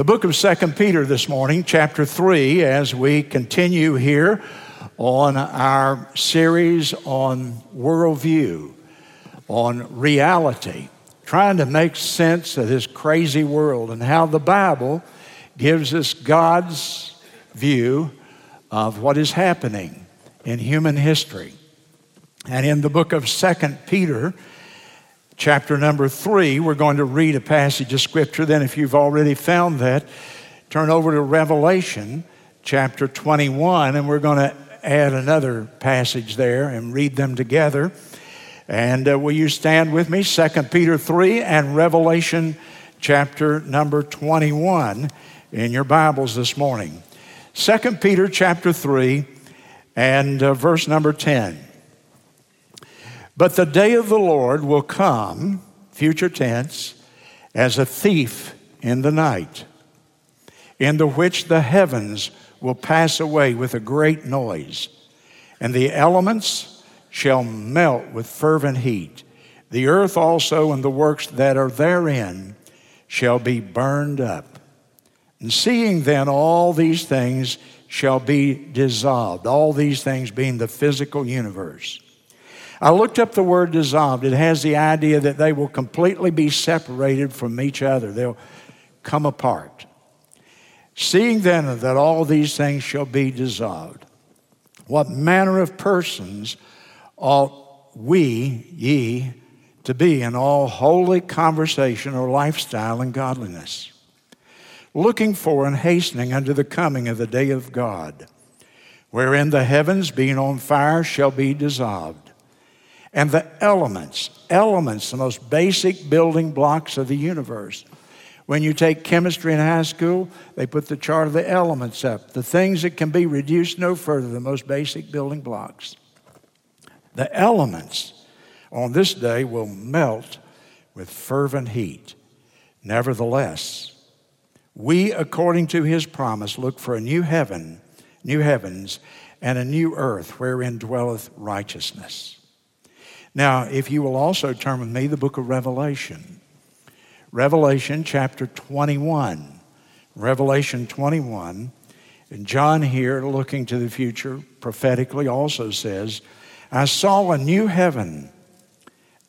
The book of Second Peter this morning, chapter 3, as we continue here on our series on worldview, on reality, trying to make sense of this crazy world and how the Bible gives us God's view of what is happening in human history. And in the book of Second Peter, chapter number three. We're going to read a passage of scripture. Then, if you've already found that, turn over to Revelation chapter 21, and we're going to add another passage there and read them together. And uh, will you stand with me? 2 Peter 3 and Revelation chapter number 21 in your Bibles this morning. 2 Peter chapter 3 and uh, verse number 10. But the day of the Lord will come, future tense, as a thief in the night, in the which the heavens will pass away with a great noise, and the elements shall melt with fervent heat. The earth also and the works that are therein shall be burned up. And seeing then all these things shall be dissolved, all these things being the physical universe I looked up the word dissolved. It has the idea that they will completely be separated from each other, they'll come apart. Seeing then that all these things shall be dissolved, what manner of persons ought we, ye, to be in all holy conversation or lifestyle and godliness, looking for and hastening unto the coming of the day of God, wherein the heavens, being on fire, shall be dissolved and the elements, elements, the most basic building blocks of the universe. When you take chemistry in high school, they put the chart of the elements up, the things that can be reduced no further, the most basic building blocks. The elements on this day will melt with fervent heat. Nevertheless, we, according to his promise, look for a new heaven, new heavens, and a new earth wherein dwelleth righteousness. Now, if you will also turn with me, the book of Revelation. Revelation chapter 21. Revelation 21. And John here, looking to the future, prophetically also says, I saw a new heaven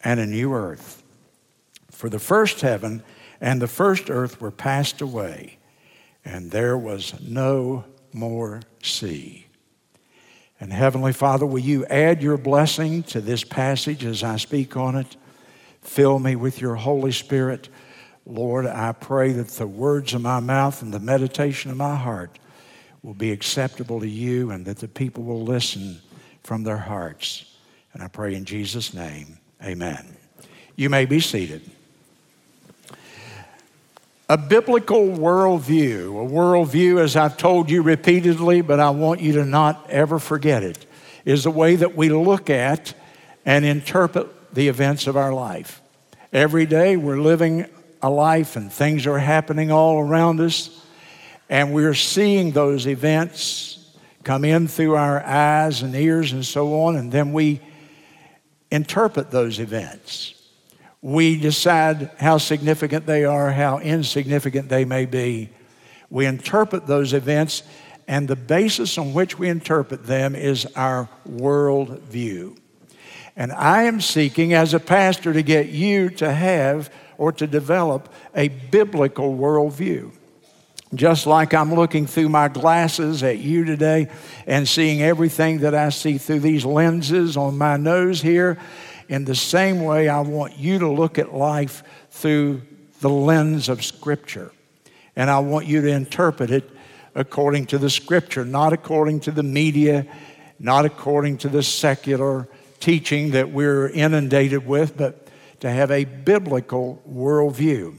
and a new earth. For the first heaven and the first earth were passed away, and there was no more sea. And Heavenly Father, will you add your blessing to this passage as I speak on it? Fill me with your Holy Spirit. Lord, I pray that the words of my mouth and the meditation of my heart will be acceptable to you and that the people will listen from their hearts. And I pray in Jesus' name, amen. You may be seated. A biblical worldview, a worldview, as I've told you repeatedly, but I want you to not ever forget it, is the way that we look at and interpret the events of our life. Every day we're living a life and things are happening all around us, and we're seeing those events come in through our eyes and ears and so on, and then we interpret those events. We decide how significant they are, how insignificant they may be. We interpret those events, and the basis on which we interpret them is our world view. And I am seeking, as a pastor, to get you to have or to develop a biblical worldview. Just like I'm looking through my glasses at you today and seeing everything that I see through these lenses on my nose here, in the same way, I want you to look at life through the lens of Scripture. And I want you to interpret it according to the Scripture, not according to the media, not according to the secular teaching that we're inundated with, but to have a biblical worldview.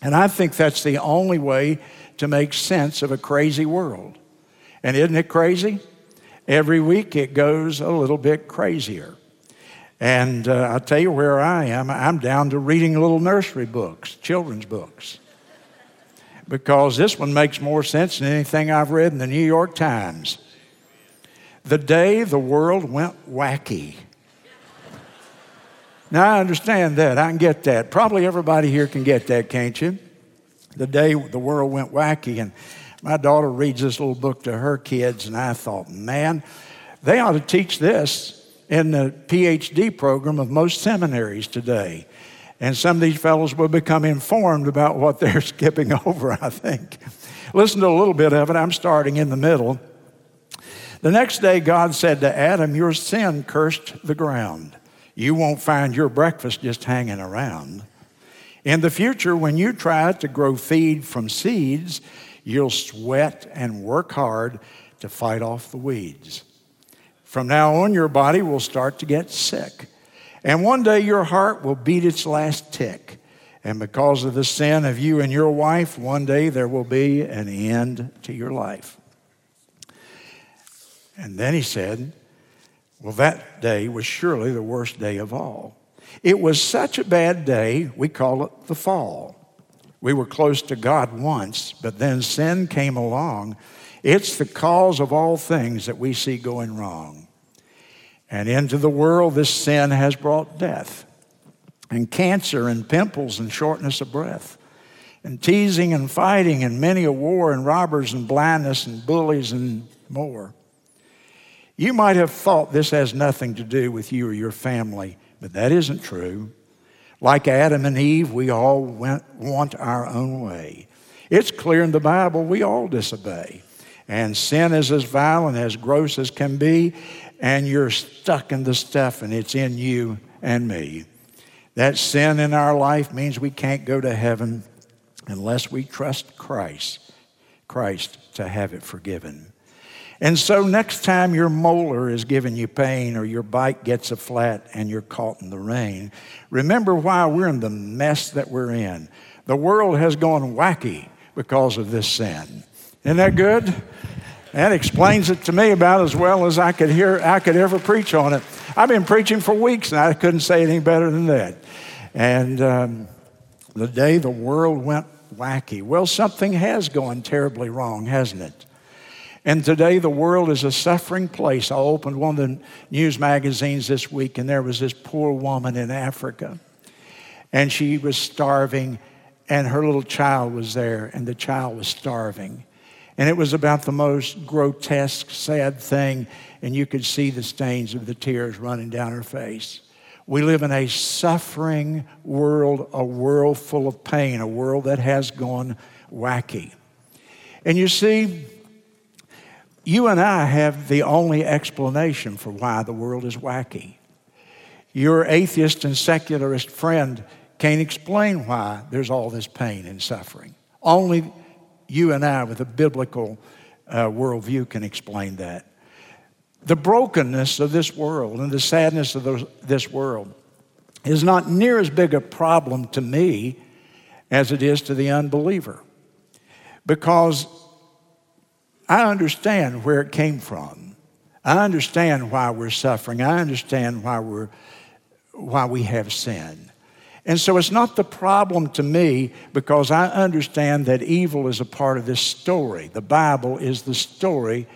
And I think that's the only way to make sense of a crazy world. And isn't it crazy? Every week it goes a little bit crazier. And uh, I'll tell you where I am. I'm down to reading little nursery books, children's books, because this one makes more sense than anything I've read in the New York Times. The day the world went wacky. Now, I understand that. I can get that. Probably everybody here can get that, can't you? the day the world went wacky. And my daughter reads this little book to her kids, and I thought, man, they ought to teach this in the PhD program of most seminaries today. And some of these fellows will become informed about what they're skipping over, I think. Listen to a little bit of it. I'm starting in the middle. The next day, God said to Adam, Your sin cursed the ground. You won't find your breakfast just hanging around. In the future, when you try to grow feed from seeds, you'll sweat and work hard to fight off the weeds. From now on, your body will start to get sick. And one day, your heart will beat its last tick. And because of the sin of you and your wife, one day there will be an end to your life. And then he said, Well, that day was surely the worst day of all. It was such a bad day, we call it the fall. We were close to God once, but then sin came along. It's the cause of all things that we see going wrong. And into the world, this sin has brought death, and cancer, and pimples, and shortness of breath, and teasing, and fighting, and many a war, and robbers, and blindness, and bullies, and more. You might have thought this has nothing to do with you or your family, but that isn't true. Like Adam and Eve, we all went, want our own way. It's clear in the Bible we all disobey. And sin is as vile and as gross as can be, and you're stuck in the stuff, and it's in you and me. That sin in our life means we can't go to heaven unless we trust Christ, Christ to have it forgiven. And so, next time your molar is giving you pain or your bike gets a flat and you're caught in the rain, remember why we're in the mess that we're in. The world has gone wacky because of this sin. Isn't that good? That explains it to me about as well as I could hear I could ever preach on it. I've been preaching for weeks and I couldn't say anything better than that. And um, the day the world went wacky, well, something has gone terribly wrong, hasn't it? And today the world is a suffering place. I opened one of the news magazines this week, and there was this poor woman in Africa. And she was starving, and her little child was there, and the child was starving. And it was about the most grotesque, sad thing, and you could see the stains of the tears running down her face. We live in a suffering world, a world full of pain, a world that has gone wacky. And you see, you and I have the only explanation for why the world is wacky. Your atheist and secularist friend can't explain why there's all this pain and suffering. Only you and I, with a biblical uh, worldview, can explain that. The brokenness of this world and the sadness of those, this world is not near as big a problem to me as it is to the unbeliever. Because I understand where it came from. I understand why we're suffering. I understand why, we're, why we have sin. And so it's not the problem to me because I understand that evil is a part of this story. The Bible is the story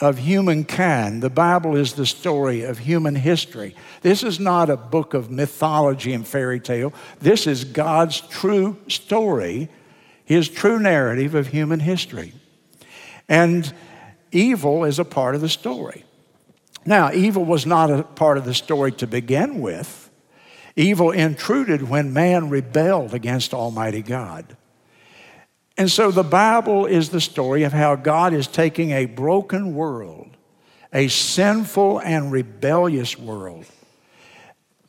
of humankind. The Bible is the story of human history. This is not a book of mythology and fairy tale. This is God's true story, His true narrative of human history. And evil is a part of the story. Now, evil was not a part of the story to begin with. Evil intruded when man rebelled against Almighty God. And so the Bible is the story of how God is taking a broken world, a sinful and rebellious world,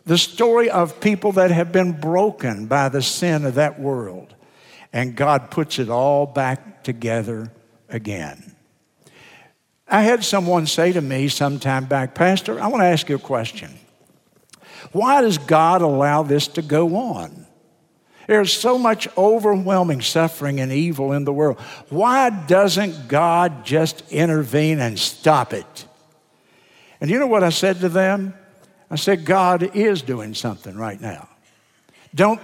the story of people that have been broken by the sin of that world, and God puts it all back together again. I had someone say to me some time back, Pastor, I want to ask you a question. Why does God allow this to go on? There's so much overwhelming suffering and evil in the world. Why doesn't God just intervene and stop it? And you know what I said to them? I said, God is doing something right now. Don't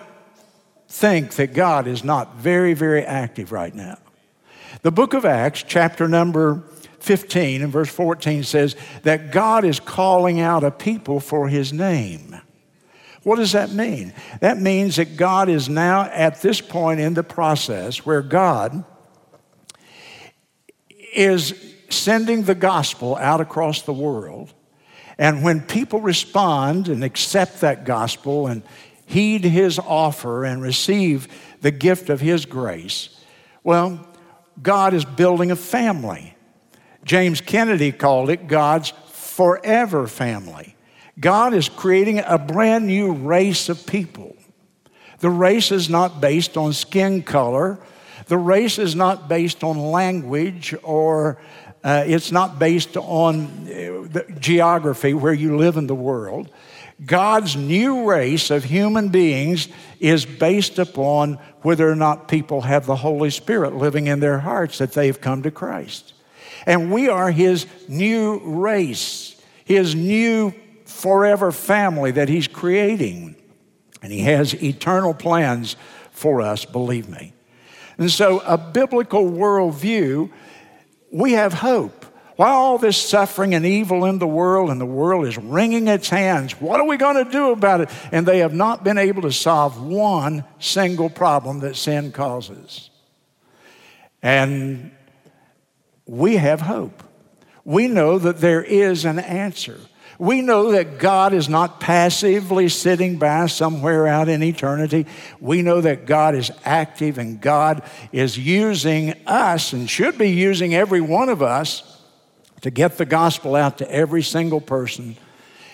think that God is not very, very active right now. The book of Acts, chapter number 15 and verse 14 says that God is calling out a people for his name. What does that mean? That means that God is now at this point in the process where God is sending the gospel out across the world. And when people respond and accept that gospel and heed his offer and receive the gift of his grace, well, God is building a family. James Kennedy called it God's forever family. God is creating a brand new race of people. The race is not based on skin color. The race is not based on language or uh, it's not based on uh, geography where you live in the world. God's new race of human beings is based upon whether or not people have the Holy Spirit living in their hearts that they've come to Christ. And we are His new race, His new forever family that He's creating. And He has eternal plans for us, believe me. And so, a biblical worldview, we have hope. While all this suffering and evil in the world and the world is wringing its hands, what are we going to do about it? And they have not been able to solve one single problem that sin causes. And we have hope. We know that there is an answer. We know that God is not passively sitting by somewhere out in eternity. We know that God is active and God is using us and should be using every one of us to get the gospel out to every single person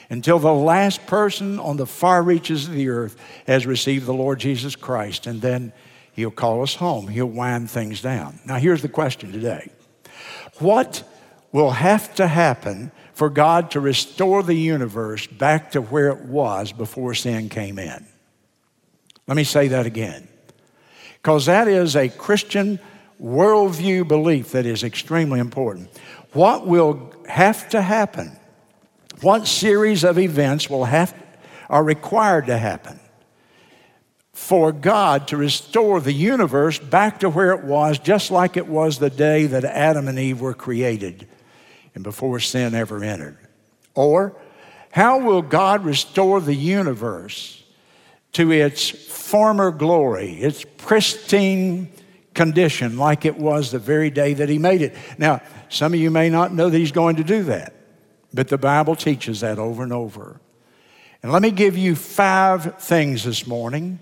until the last person on the far reaches of the earth has received the Lord Jesus Christ. And then He'll call us home, He'll wind things down. Now, here's the question today What will have to happen for God to restore the universe back to where it was before sin came in. Let me say that again. Because that is a Christian worldview belief that is extremely important. What will have to happen? What series of events will have are required to happen for God to restore the universe back to where it was, just like it was the day that Adam and Eve were created? and before sin ever entered? Or, how will God restore the universe to its former glory, its pristine condition, like it was the very day that He made it? Now, some of you may not know that He's going to do that, but the Bible teaches that over and over. And let me give you five things this morning,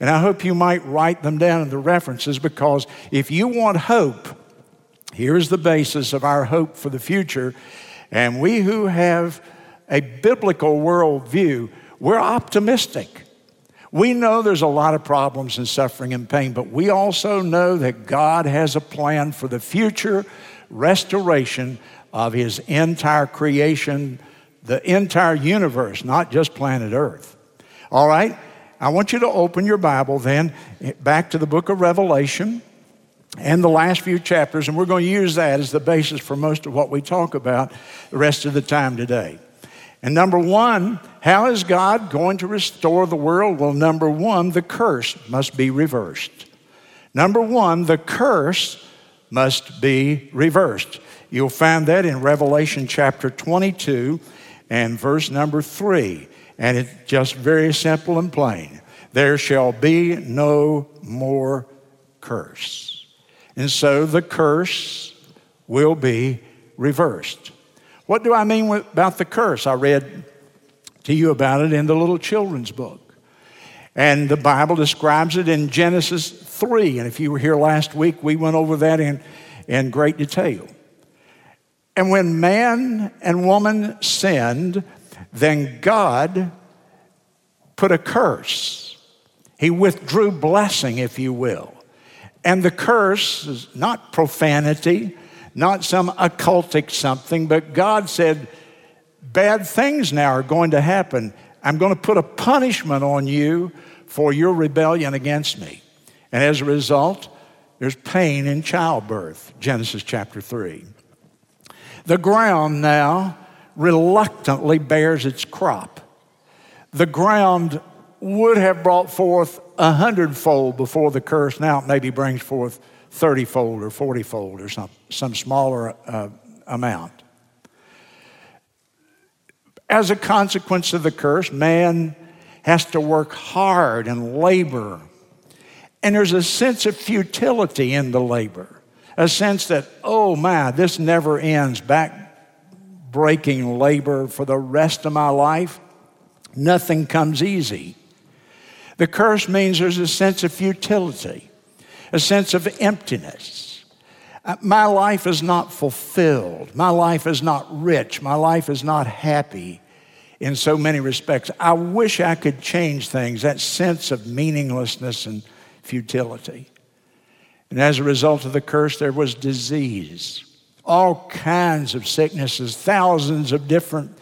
and I hope you might write them down in the references because if you want hope, Here's the basis of our hope for the future. And we who have a biblical worldview, we're optimistic. We know there's a lot of problems and suffering and pain, but we also know that God has a plan for the future restoration of His entire creation, the entire universe, not just planet Earth. All right? I want you to open your Bible then eh, back to the book of Revelation and the last few chapters, and we're going to use that as the basis for most of what we talk about the rest of the time today. And number one, how is God going to restore the world? Well, number one, the curse must be reversed. Number one, the curse must be reversed. You'll find that in Revelation chapter 22 and verse number 3. And it's just very simple and plain. There shall be no more curse. And so the curse will be reversed. What do I mean about the curse? I read to you about it in the little children's book. And the Bible describes it in Genesis 3. And if you were here last week, we went over that in, in great detail. And when man and woman sinned, then God put a curse. He withdrew blessing, if you will. And the curse is not profanity, not some occultic something, but God said, Bad things now are going to happen. I'm going to put a punishment on you for your rebellion against me. And as a result, there's pain in childbirth, Genesis chapter 3. The ground now reluctantly bears its crop. The ground would have brought forth a hundredfold before the curse. Now it maybe brings forth thirtyfold or fortyfold or some, some smaller uh, amount. As a consequence of the curse, man has to work hard and labor. And there's a sense of futility in the labor, a sense that, oh my, this never ends, back breaking labor for the rest of my life. Nothing comes easy. The curse means there's a sense of futility, a sense of emptiness. Uh, my life is not fulfilled. My life is not rich. My life is not happy in so many respects. I wish I could change things, that sense of meaninglessness and futility. And as a result of the curse, there was disease, all kinds of sicknesses, thousands of different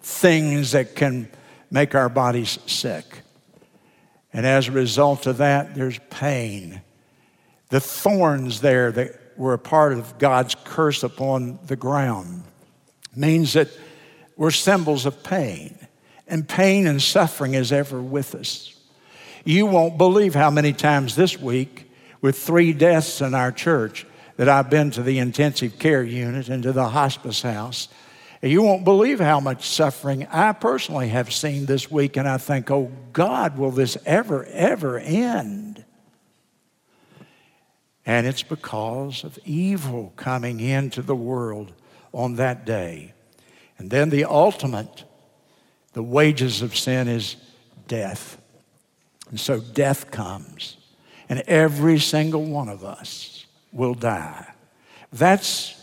things that can make our bodies sick. And as a result of that, there's pain. The thorns there that were a part of God's curse upon the ground means that we're symbols of pain. And pain and suffering is ever with us. You won't believe how many times this week, with three deaths in our church, that I've been to the intensive care unit and to the hospice house you won't believe how much suffering I personally have seen this week, and I think, oh God, will this ever, ever end? And it's because of evil coming into the world on that day. And then the ultimate, the wages of sin is death. And so death comes, and every single one of us will die. That's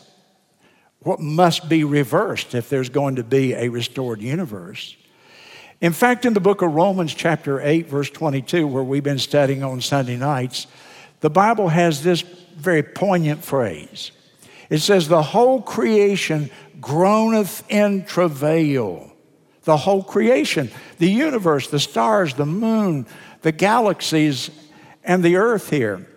what must be reversed if there's going to be a restored universe. In fact, in the book of Romans, chapter 8, verse 22, where we've been studying on Sunday nights, the Bible has this very poignant phrase. It says, The whole creation groaneth in travail. The whole creation, the universe, the stars, the moon, the galaxies, and the earth here,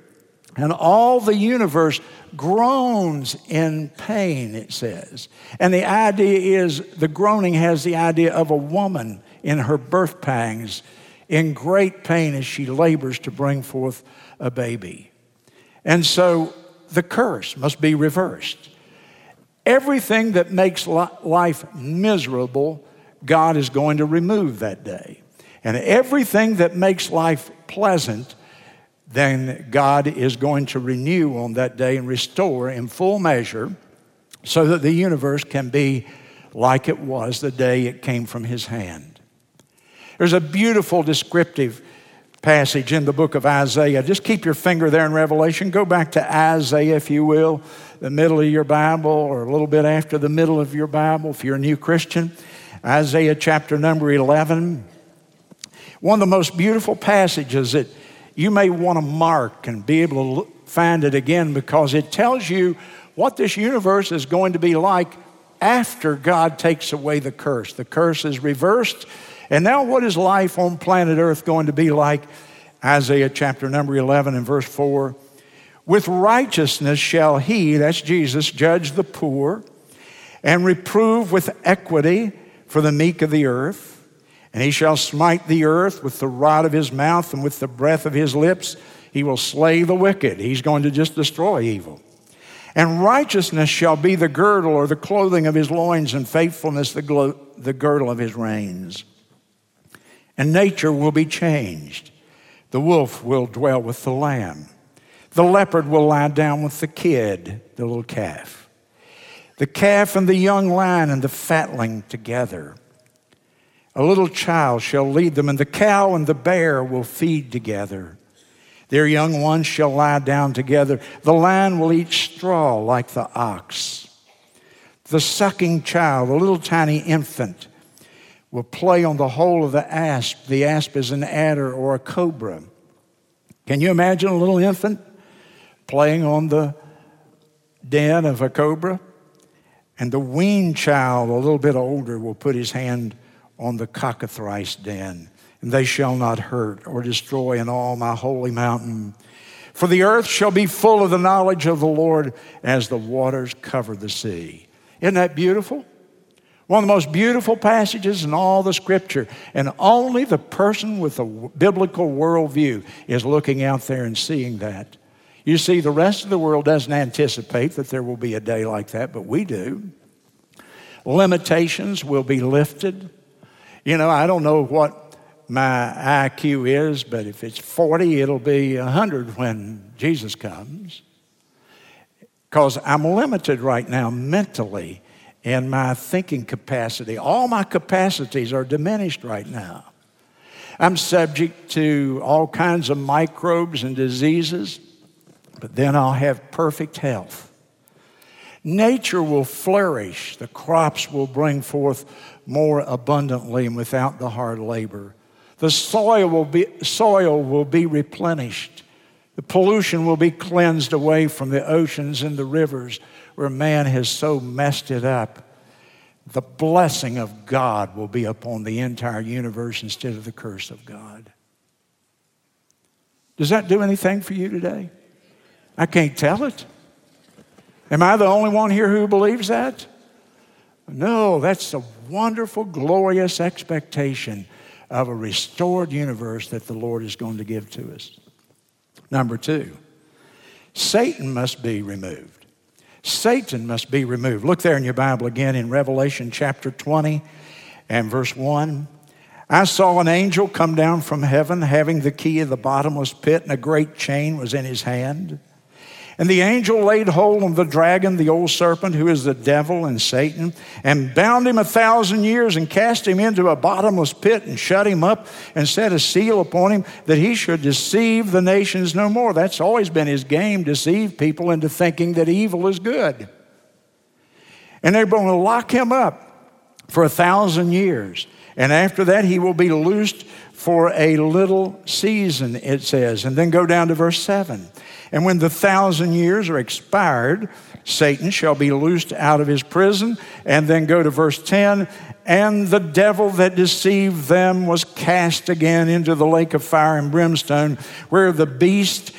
and all the universe groans in pain, it says. And the idea is the groaning has the idea of a woman in her birth pangs in great pain as she labors to bring forth a baby. And so the curse must be reversed. Everything that makes life miserable, God is going to remove that day. And everything that makes life pleasant, then God is going to renew on that day and restore in full measure so that the universe can be like it was the day it came from His hand. There's a beautiful descriptive passage in the book of Isaiah. Just keep your finger there in Revelation. Go back to Isaiah, if you will, the middle of your Bible, or a little bit after the middle of your Bible, if you're a new Christian. Isaiah chapter number 11. One of the most beautiful passages that you may want to mark and be able to find it again because it tells you what this universe is going to be like after God takes away the curse. The curse is reversed. And now, what is life on planet Earth going to be like? Isaiah chapter number 11 and verse 4. With righteousness shall he, that's Jesus, judge the poor and reprove with equity for the meek of the earth. And he shall smite the earth with the rod of his mouth and with the breath of his lips. He will slay the wicked. He's going to just destroy evil. And righteousness shall be the girdle or the clothing of his loins, and faithfulness the, glo- the girdle of his reins. And nature will be changed. The wolf will dwell with the lamb. The leopard will lie down with the kid, the little calf. The calf and the young lion and the fatling together. A little child shall lead them, and the cow and the bear will feed together. Their young ones shall lie down together. The lion will eat straw like the ox. The sucking child, the little tiny infant, will play on the hole of the asp. The asp is an adder or a cobra. Can you imagine a little infant playing on the den of a cobra? And the weaned child, a little bit older, will put his hand on the cockatrice den, and they shall not hurt or destroy in all my holy mountain. For the earth shall be full of the knowledge of the Lord as the waters cover the sea. Isn't that beautiful? One of the most beautiful passages in all the scripture. And only the person with a biblical worldview is looking out there and seeing that. You see, the rest of the world doesn't anticipate that there will be a day like that, but we do. Limitations will be lifted. You know, I don't know what my IQ is, but if it's 40, it'll be 100 when Jesus comes. Because I'm limited right now mentally in my thinking capacity. All my capacities are diminished right now. I'm subject to all kinds of microbes and diseases, but then I'll have perfect health. Nature will flourish, the crops will bring forth more abundantly and without the hard labor. The soil will be, soil will be replenished. The pollution will be cleansed away from the oceans and the rivers where man has so messed it up. The blessing of God will be upon the entire universe instead of the curse of God. Does that do anything for you today? I can't tell it. Am I the only one here who believes that? No, that's a wonderful, glorious expectation of a restored universe that the Lord is going to give to us. Number two, Satan must be removed. Satan must be removed. Look there in your Bible again in Revelation chapter 20 and verse 1. I saw an angel come down from heaven having the key of the bottomless pit, and a great chain was in his hand. And the angel laid hold on the dragon, the old serpent, who is the devil and Satan, and bound him a thousand years and cast him into a bottomless pit and shut him up and set a seal upon him that he should deceive the nations no more. That's always been his game, deceive people into thinking that evil is good. And they're going to lock him up for a thousand years. And after that, he will be loosed for a little season, it says. And then go down to verse 7. And when the thousand years are expired, Satan shall be loosed out of his prison. And then go to verse 10 and the devil that deceived them was cast again into the lake of fire and brimstone, where the beast,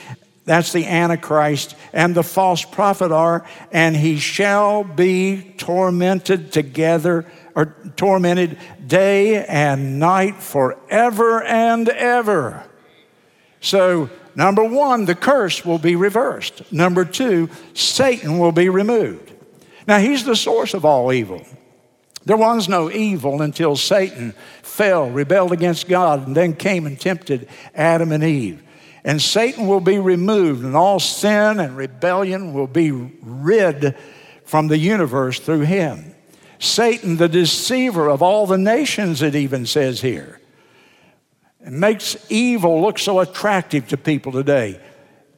that's the Antichrist, and the false prophet are, and he shall be tormented together, or tormented day and night forever and ever. So, Number one, the curse will be reversed. Number two, Satan will be removed. Now, he's the source of all evil. There was no evil until Satan fell, rebelled against God, and then came and tempted Adam and Eve. And Satan will be removed, and all sin and rebellion will be rid from the universe through him. Satan, the deceiver of all the nations, it even says here. It makes evil look so attractive to people today.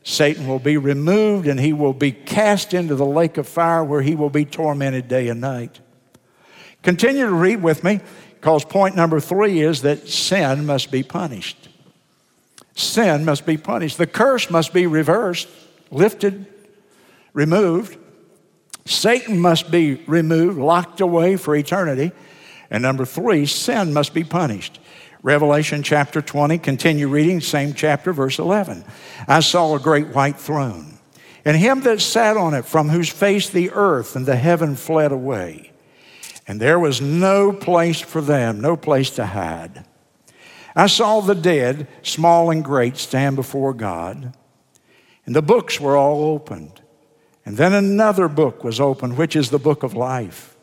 Satan will be removed and he will be cast into the lake of fire where he will be tormented day and night. Continue to read with me because point number three is that sin must be punished. Sin must be punished. The curse must be reversed, lifted, removed. Satan must be removed, locked away for eternity. And number three, sin must be punished. Revelation chapter 20, continue reading, same chapter, verse 11. I saw a great white throne, and him that sat on it, from whose face the earth and the heaven fled away. And there was no place for them, no place to hide. I saw the dead, small and great, stand before God, and the books were all opened. And then another book was opened, which is the book of life.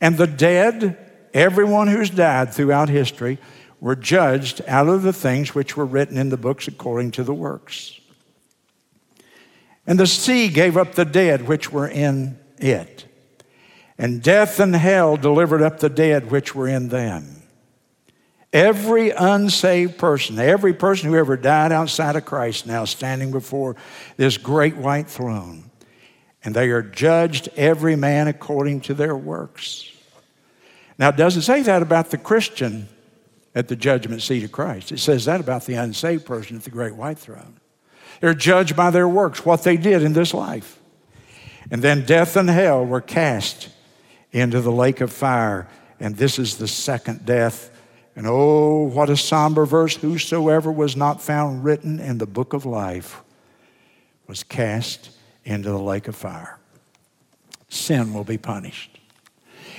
And the dead, everyone who's died throughout history, were judged out of the things which were written in the books according to the works. And the sea gave up the dead which were in it. And death and hell delivered up the dead which were in them. Every unsaved person, every person who ever died outside of Christ now standing before this great white throne. And they are judged every man according to their works. Now, it doesn't say that about the Christian at the judgment seat of Christ. It says that about the unsaved person at the great white throne. They're judged by their works, what they did in this life. And then death and hell were cast into the lake of fire. And this is the second death. And oh, what a somber verse. Whosoever was not found written in the book of life was cast into the lake of fire. Sin will be punished.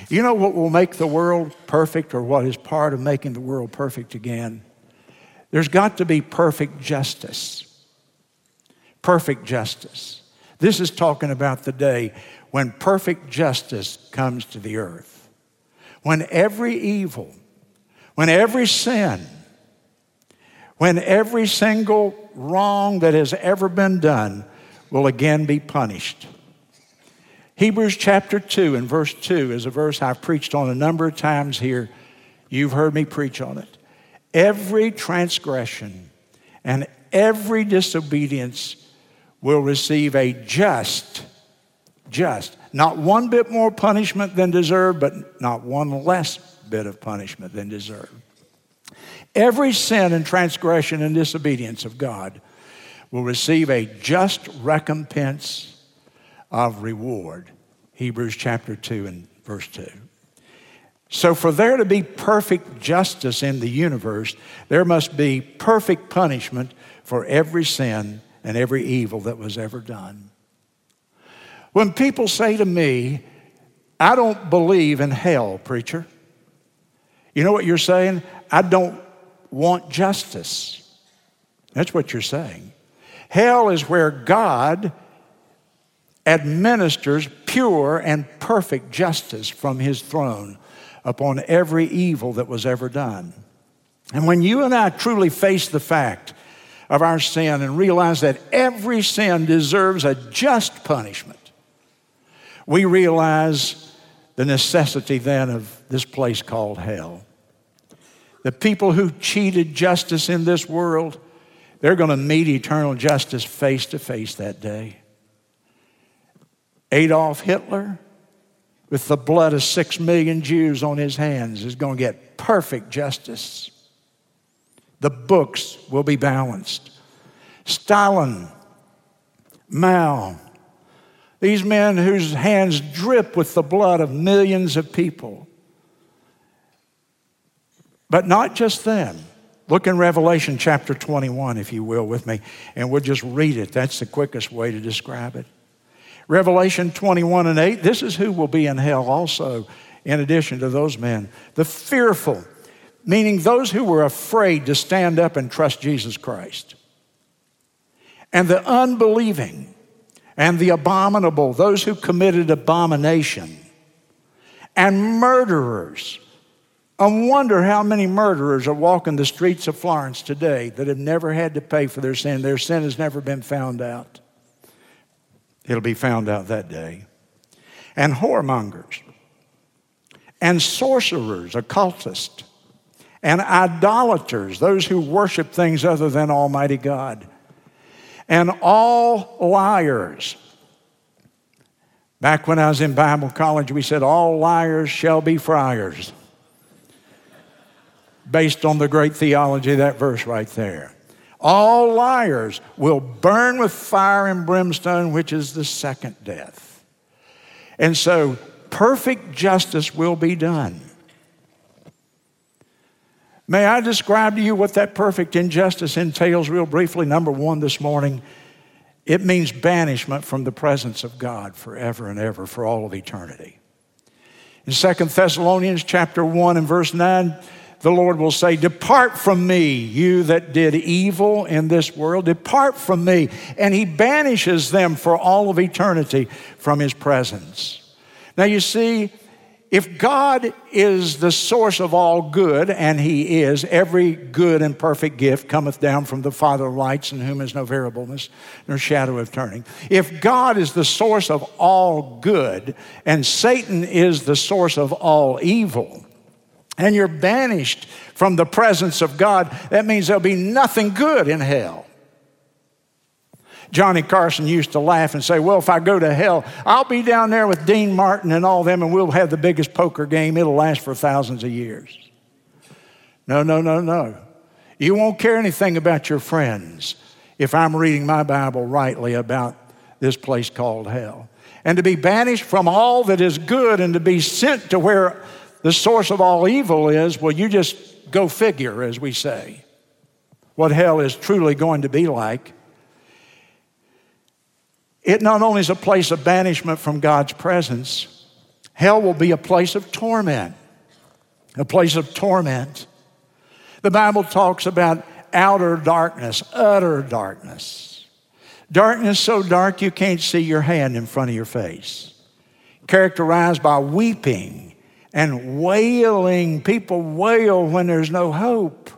You know what will make the world perfect or what is part of making the world perfect again? There's got to be perfect justice. Perfect justice. This is talking about the day when perfect justice comes to the earth. When every evil, when every sin when every single wrong that has ever been done will again be punished. Hebrews chapter 2 and verse 2 is a verse I've preached on a number of times here. You've heard me preach on it. Every transgression and every disobedience will receive a just, just, not one bit more punishment than deserved, but not one less bit of punishment than deserved. Every sin and transgression and disobedience of God will receive a just recompense of reward. Hebrews chapter 2 and verse 2. So, for there to be perfect justice in the universe, there must be perfect punishment for every sin and every evil that was ever done. When people say to me, I don't believe in hell, preacher, you know what you're saying? I don't want justice. That's what you're saying. Hell is where God administers pure and perfect justice from his throne upon every evil that was ever done. And when you and I truly face the fact of our sin and realize that every sin deserves a just punishment, we realize the necessity then of this place called hell. The people who cheated justice in this world, they're going to meet eternal justice face to face that day. Adolf Hitler, with the blood of six million Jews on his hands, is going to get perfect justice. The books will be balanced. Stalin, Mao, these men whose hands drip with the blood of millions of people. But not just them. Look in Revelation chapter 21, if you will, with me, and we'll just read it. That's the quickest way to describe it. Revelation 21 and 8, this is who will be in hell also, in addition to those men. The fearful, meaning those who were afraid to stand up and trust Jesus Christ. And the unbelieving and the abominable, those who committed abomination, and murderers I wonder how many murderers are walking the streets of Florence today that have never had to pay for their sin. Their sin has never been found out. It'll be found out that day. And whoremongers, and sorcerers, occultists, and idolaters, those who worship things other than Almighty God, and all liars. Back when I was in Bible college, we said, All liars shall be friars based on the great theology of that verse right there. All liars will burn with fire and brimstone, which is the second death. And so, perfect justice will be done. May I describe to you what that perfect injustice entails, real briefly? Number one this morning, it means banishment from the presence of God forever and ever for all of eternity. In Second Thessalonians chapter 1 and verse 9, the Lord will say, Depart from me, you that did evil in this world. Depart from me. And He banishes them for all of eternity from His presence. Now, you see, if God is the source of all good, and He is, every good and perfect gift cometh down from the Father of lights, in whom is no variableness nor shadow of turning. If God is the source of all good, and Satan is the source of all evil, and you're banished from the presence of God, that means there'll be nothing good in hell. Johnny Carson used to laugh and say, Well, if I go to hell, I'll be down there with Dean Martin and all them, and we'll have the biggest poker game. It'll last for thousands of years. No, no, no, no. You won't care anything about your friends if I'm reading my Bible rightly about this place called hell. And to be banished from all that is good and to be sent to where the source of all evil is, well, you just go figure, as we say, what hell is truly going to be like. It not only is a place of banishment from God's presence, hell will be a place of torment. A place of torment. The Bible talks about outer darkness, utter darkness. Darkness so dark you can't see your hand in front of your face. Characterized by weeping and wailing. People wail when there's no hope.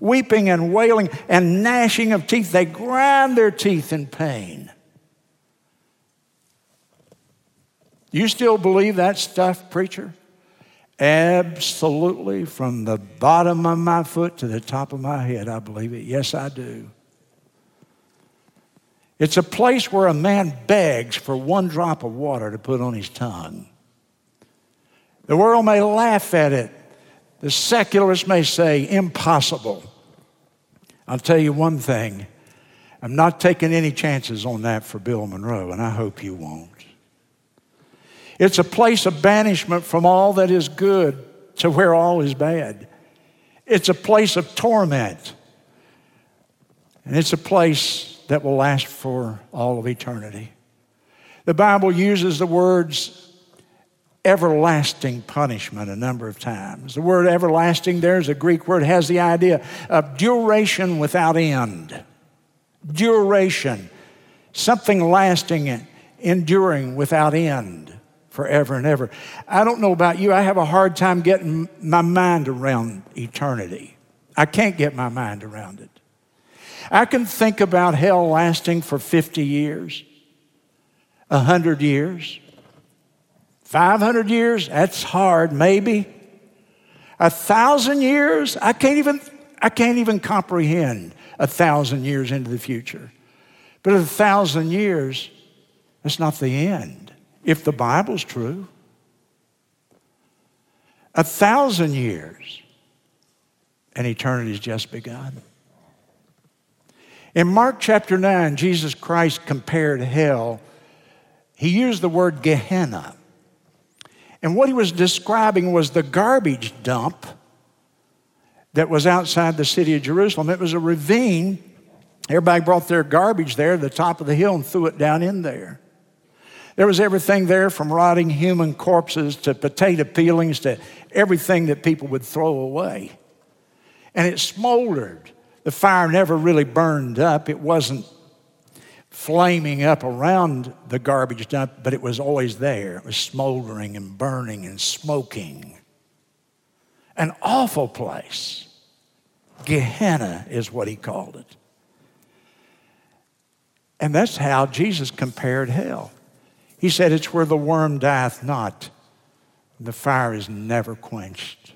weeping and wailing and gnashing of teeth. They grind their teeth in pain. You still believe that stuff, preacher? Absolutely, from the bottom of my foot to the top of my head, I believe it. Yes, I do. It's a place where a man begs for one drop of water to put on his tongue. The world may laugh at it. The secularists may say, impossible. I'll tell you one thing I'm not taking any chances on that for Bill Monroe, and I hope you won't. It's a place of banishment from all that is good to where all is bad. It's a place of torment. And it's a place that will last for all of eternity. The Bible uses the words everlasting punishment a number of times. The word everlasting there is a Greek word, has the idea of duration without end. Duration, something lasting, enduring without end forever and ever. I don't know about you, I have a hard time getting my mind around eternity. I can't get my mind around it. I can think about hell lasting for 50 years, 100 years, 500 years, that's hard, maybe. A thousand years, I can't even, I can't even comprehend a thousand years into the future. But a thousand years, that's not the end if the Bible's true. A thousand years, and eternity's just begun. In Mark chapter 9, Jesus Christ compared hell. He used the word Gehenna. And what he was describing was the garbage dump that was outside the city of Jerusalem. It was a ravine. Everybody brought their garbage there to the top of the hill and threw it down in there. There was everything there from rotting human corpses to potato peelings to everything that people would throw away. And it smoldered. The fire never really burned up. It wasn't flaming up around the garbage dump, but it was always there. It was smoldering and burning and smoking. An awful place. Gehenna is what he called it. And that's how Jesus compared hell. He said, It's where the worm dieth not, the fire is never quenched.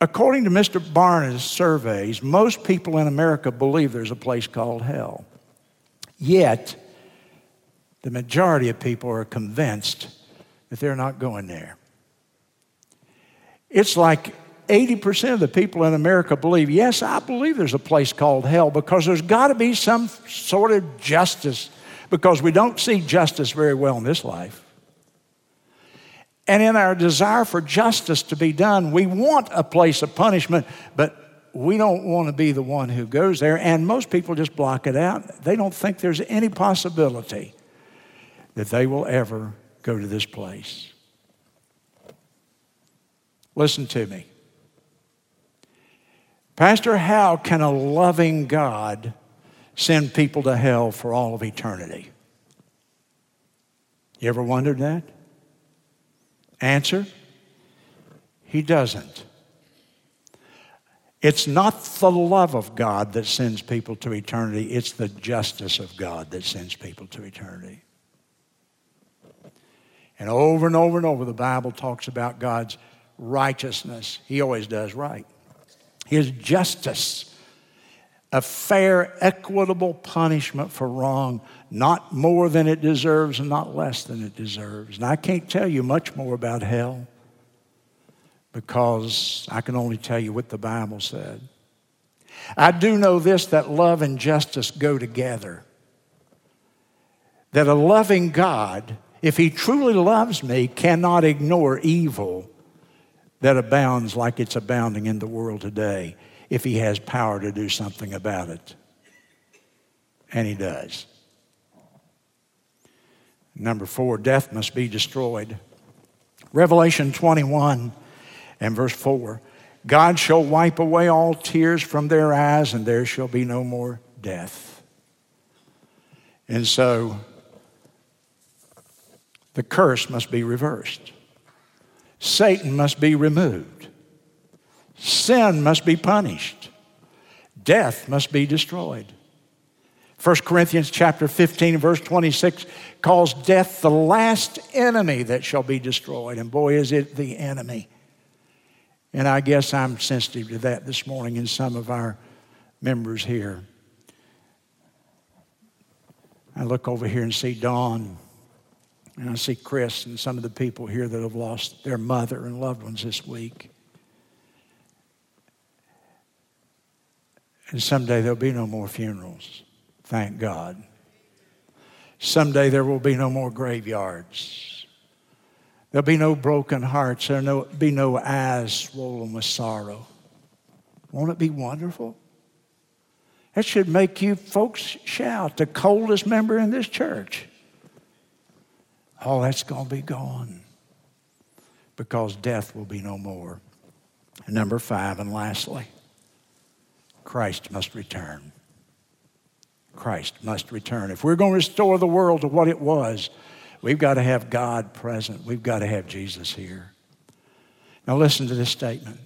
According to Mr. Barna's surveys, most people in America believe there's a place called hell. Yet, the majority of people are convinced that they're not going there. It's like 80% of the people in America believe, yes, I believe there's a place called hell because there's got to be some sort of justice because we don't see justice very well in this life. And in our desire for justice to be done, we want a place of punishment, but we don't want to be the one who goes there. And most people just block it out. They don't think there's any possibility that they will ever go to this place. Listen to me. Pastor, how can a loving God send people to hell for all of eternity? You ever wondered that? Answer He doesn't. It's not the love of God that sends people to eternity, it's the justice of God that sends people to eternity. And over and over and over, the Bible talks about God's righteousness. He always does right. His justice a fair, equitable punishment for wrong, not more than it deserves and not less than it deserves. And I can't tell you much more about hell because I can only tell you what the Bible said. I do know this that love and justice go together. That a loving God, if He truly loves me, cannot ignore evil that abounds like it's abounding in the world today if he has power to do something about it. And he does. Number four, death must be destroyed. Revelation 21 and verse 4 God shall wipe away all tears from their eyes, and there shall be no more death. And so the curse must be reversed. Satan must be removed. Sin must be punished. Death must be destroyed. 1 Corinthians chapter 15 verse 26 calls death the last enemy that shall be destroyed and boy is it the enemy. And I guess I'm sensitive to that this morning in some of our members here. I look over here and see Dawn and I see Chris and some of the people here that have lost their mother and loved ones this week. And someday there'll be no more funerals. Thank God. Someday there will be no more graveyards. There'll be no broken hearts. There'll be no eyes swollen with sorrow. Won't it be wonderful? That should make you folks shout, the coldest member in this church. All that's going to be gone because death will be no more. number five, and lastly, Christ must return. Christ must return. If we're going to restore the world to what it was, we've got to have God present. We've got to have Jesus here. Now, listen to this statement.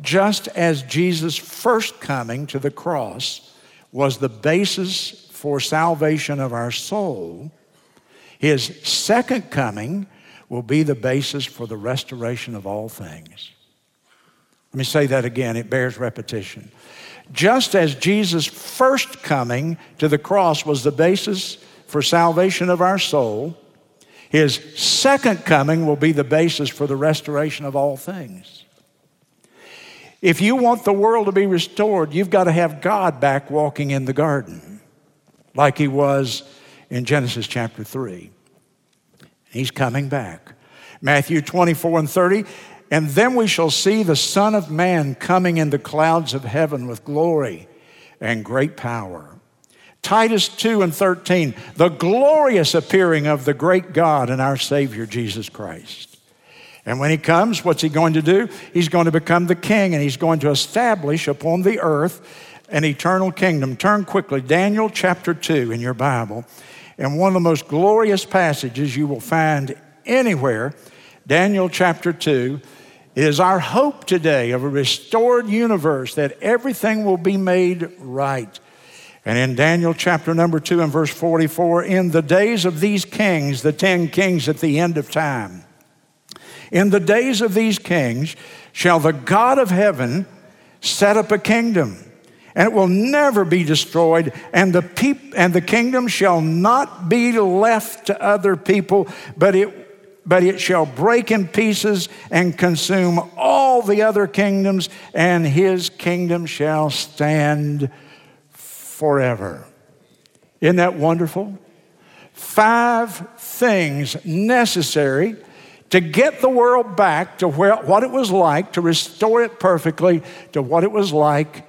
Just as Jesus' first coming to the cross was the basis for salvation of our soul, his second coming will be the basis for the restoration of all things. Let me say that again, it bears repetition. Just as Jesus' first coming to the cross was the basis for salvation of our soul, his second coming will be the basis for the restoration of all things. If you want the world to be restored, you've got to have God back walking in the garden like he was in Genesis chapter 3. He's coming back. Matthew 24 and 30 and then we shall see the Son of Man coming in the clouds of heaven with glory and great power. Titus 2 and 13, the glorious appearing of the great God and our Savior Jesus Christ. And when he comes, what's he going to do? He's going to become the king and he's going to establish upon the earth an eternal kingdom. Turn quickly, Daniel chapter 2 in your Bible. And one of the most glorious passages you will find anywhere, Daniel chapter 2 is our hope today of a restored universe that everything will be made right. And in Daniel chapter number 2 and verse 44, in the days of these kings, the 10 kings at the end of time, in the days of these kings shall the God of heaven set up a kingdom and it will never be destroyed, and the, peop- and the kingdom shall not be left to other people, but it but it shall break in pieces and consume all the other kingdoms, and his kingdom shall stand forever. Isn't that wonderful? Five things necessary to get the world back to where, what it was like, to restore it perfectly to what it was like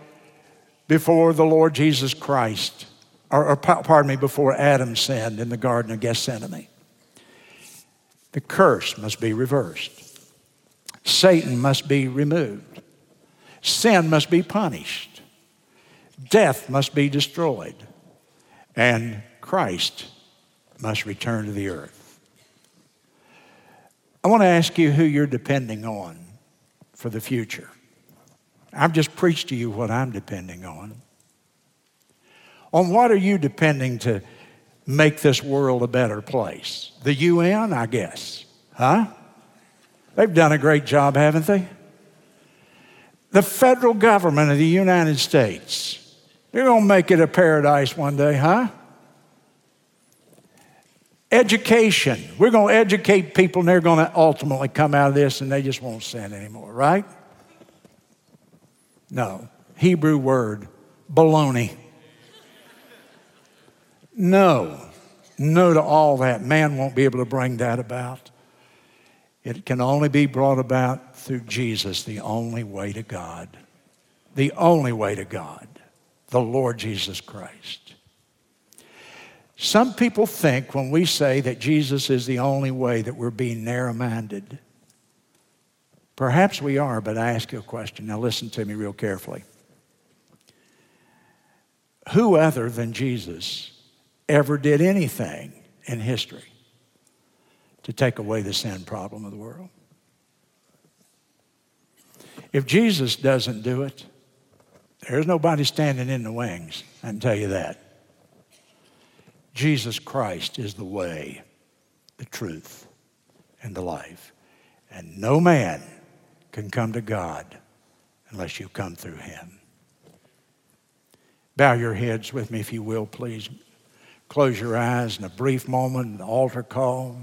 before the Lord Jesus Christ, or, or pardon me, before Adam sinned in the Garden of Gethsemane. The curse must be reversed. Satan must be removed. Sin must be punished. Death must be destroyed. And Christ must return to the earth. I want to ask you who you're depending on for the future. I've just preached to you what I'm depending on. On what are you depending to make this world a better place? The UN, I guess. Huh? They've done a great job, haven't they? The federal government of the United States. They're going to make it a paradise one day, huh? Education. We're going to educate people and they're going to ultimately come out of this and they just won't sin anymore, right? No. Hebrew word, baloney. No. No to all that. Man won't be able to bring that about. It can only be brought about through Jesus, the only way to God. The only way to God, the Lord Jesus Christ. Some people think when we say that Jesus is the only way that we're being narrow minded. Perhaps we are, but I ask you a question. Now listen to me real carefully. Who other than Jesus ever did anything in history to take away the sin problem of the world. If Jesus doesn't do it, there's nobody standing in the wings, I can tell you that. Jesus Christ is the way, the truth, and the life. And no man can come to God unless you come through him. Bow your heads with me, if you will, please. Close your eyes in a brief moment, the altar call.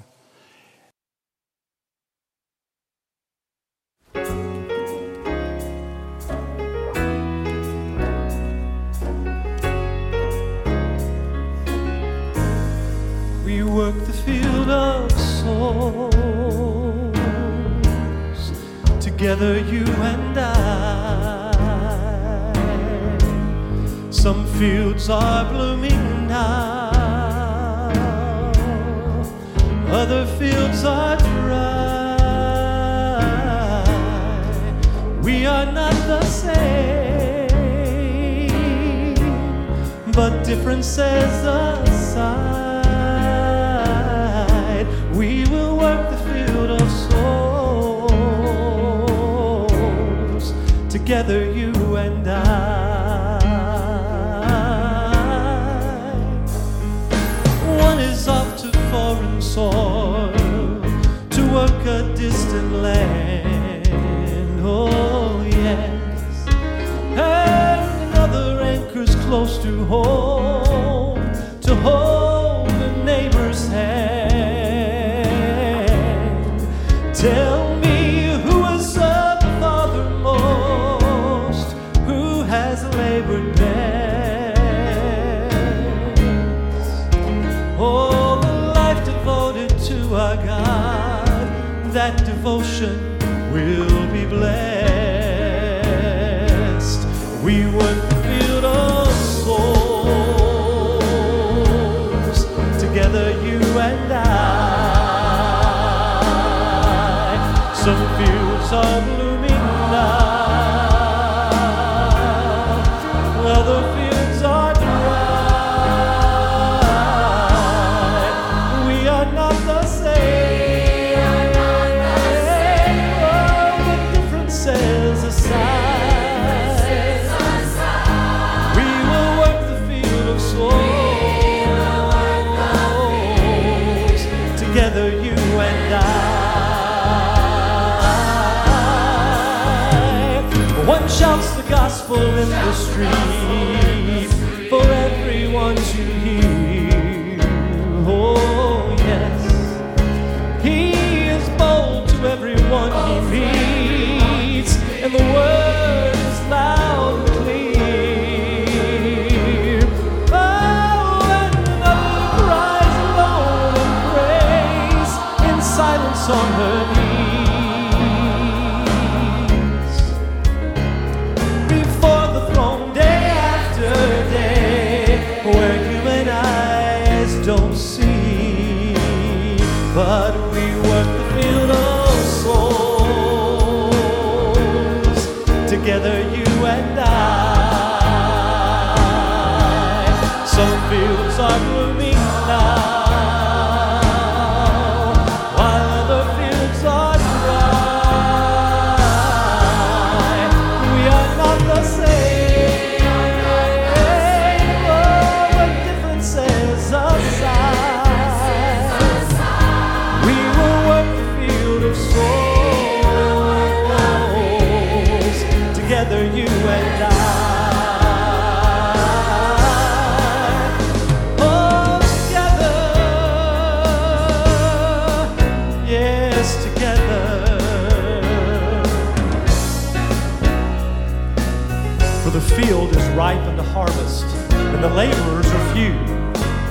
We work the field of souls together, you and I. Some fields are blooming now, other fields are dry. We are not the same, but differences aside, we will work the field of souls together, you and I. One is off to foreign soil to work a distant land. Oh, yes. And another anchors close to home We work together,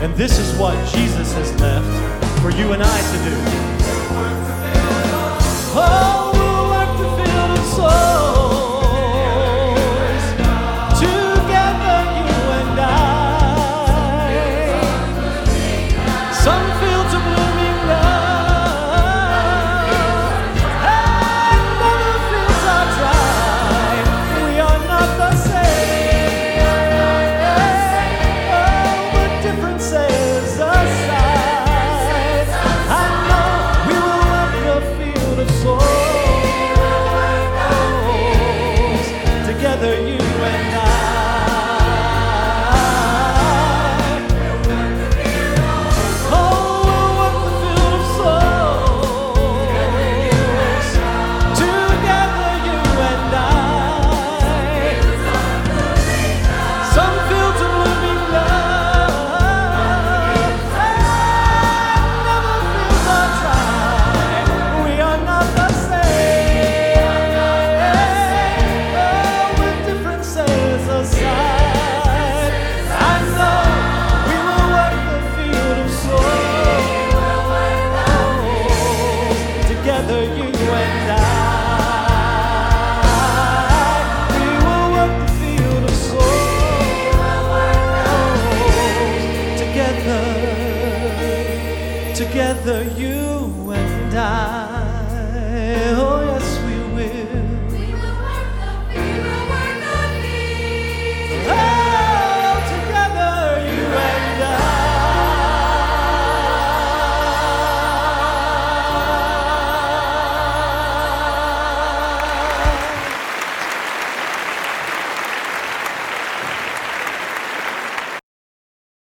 And this is what Jesus has left for you and I to do. Oh, we'll work the field of souls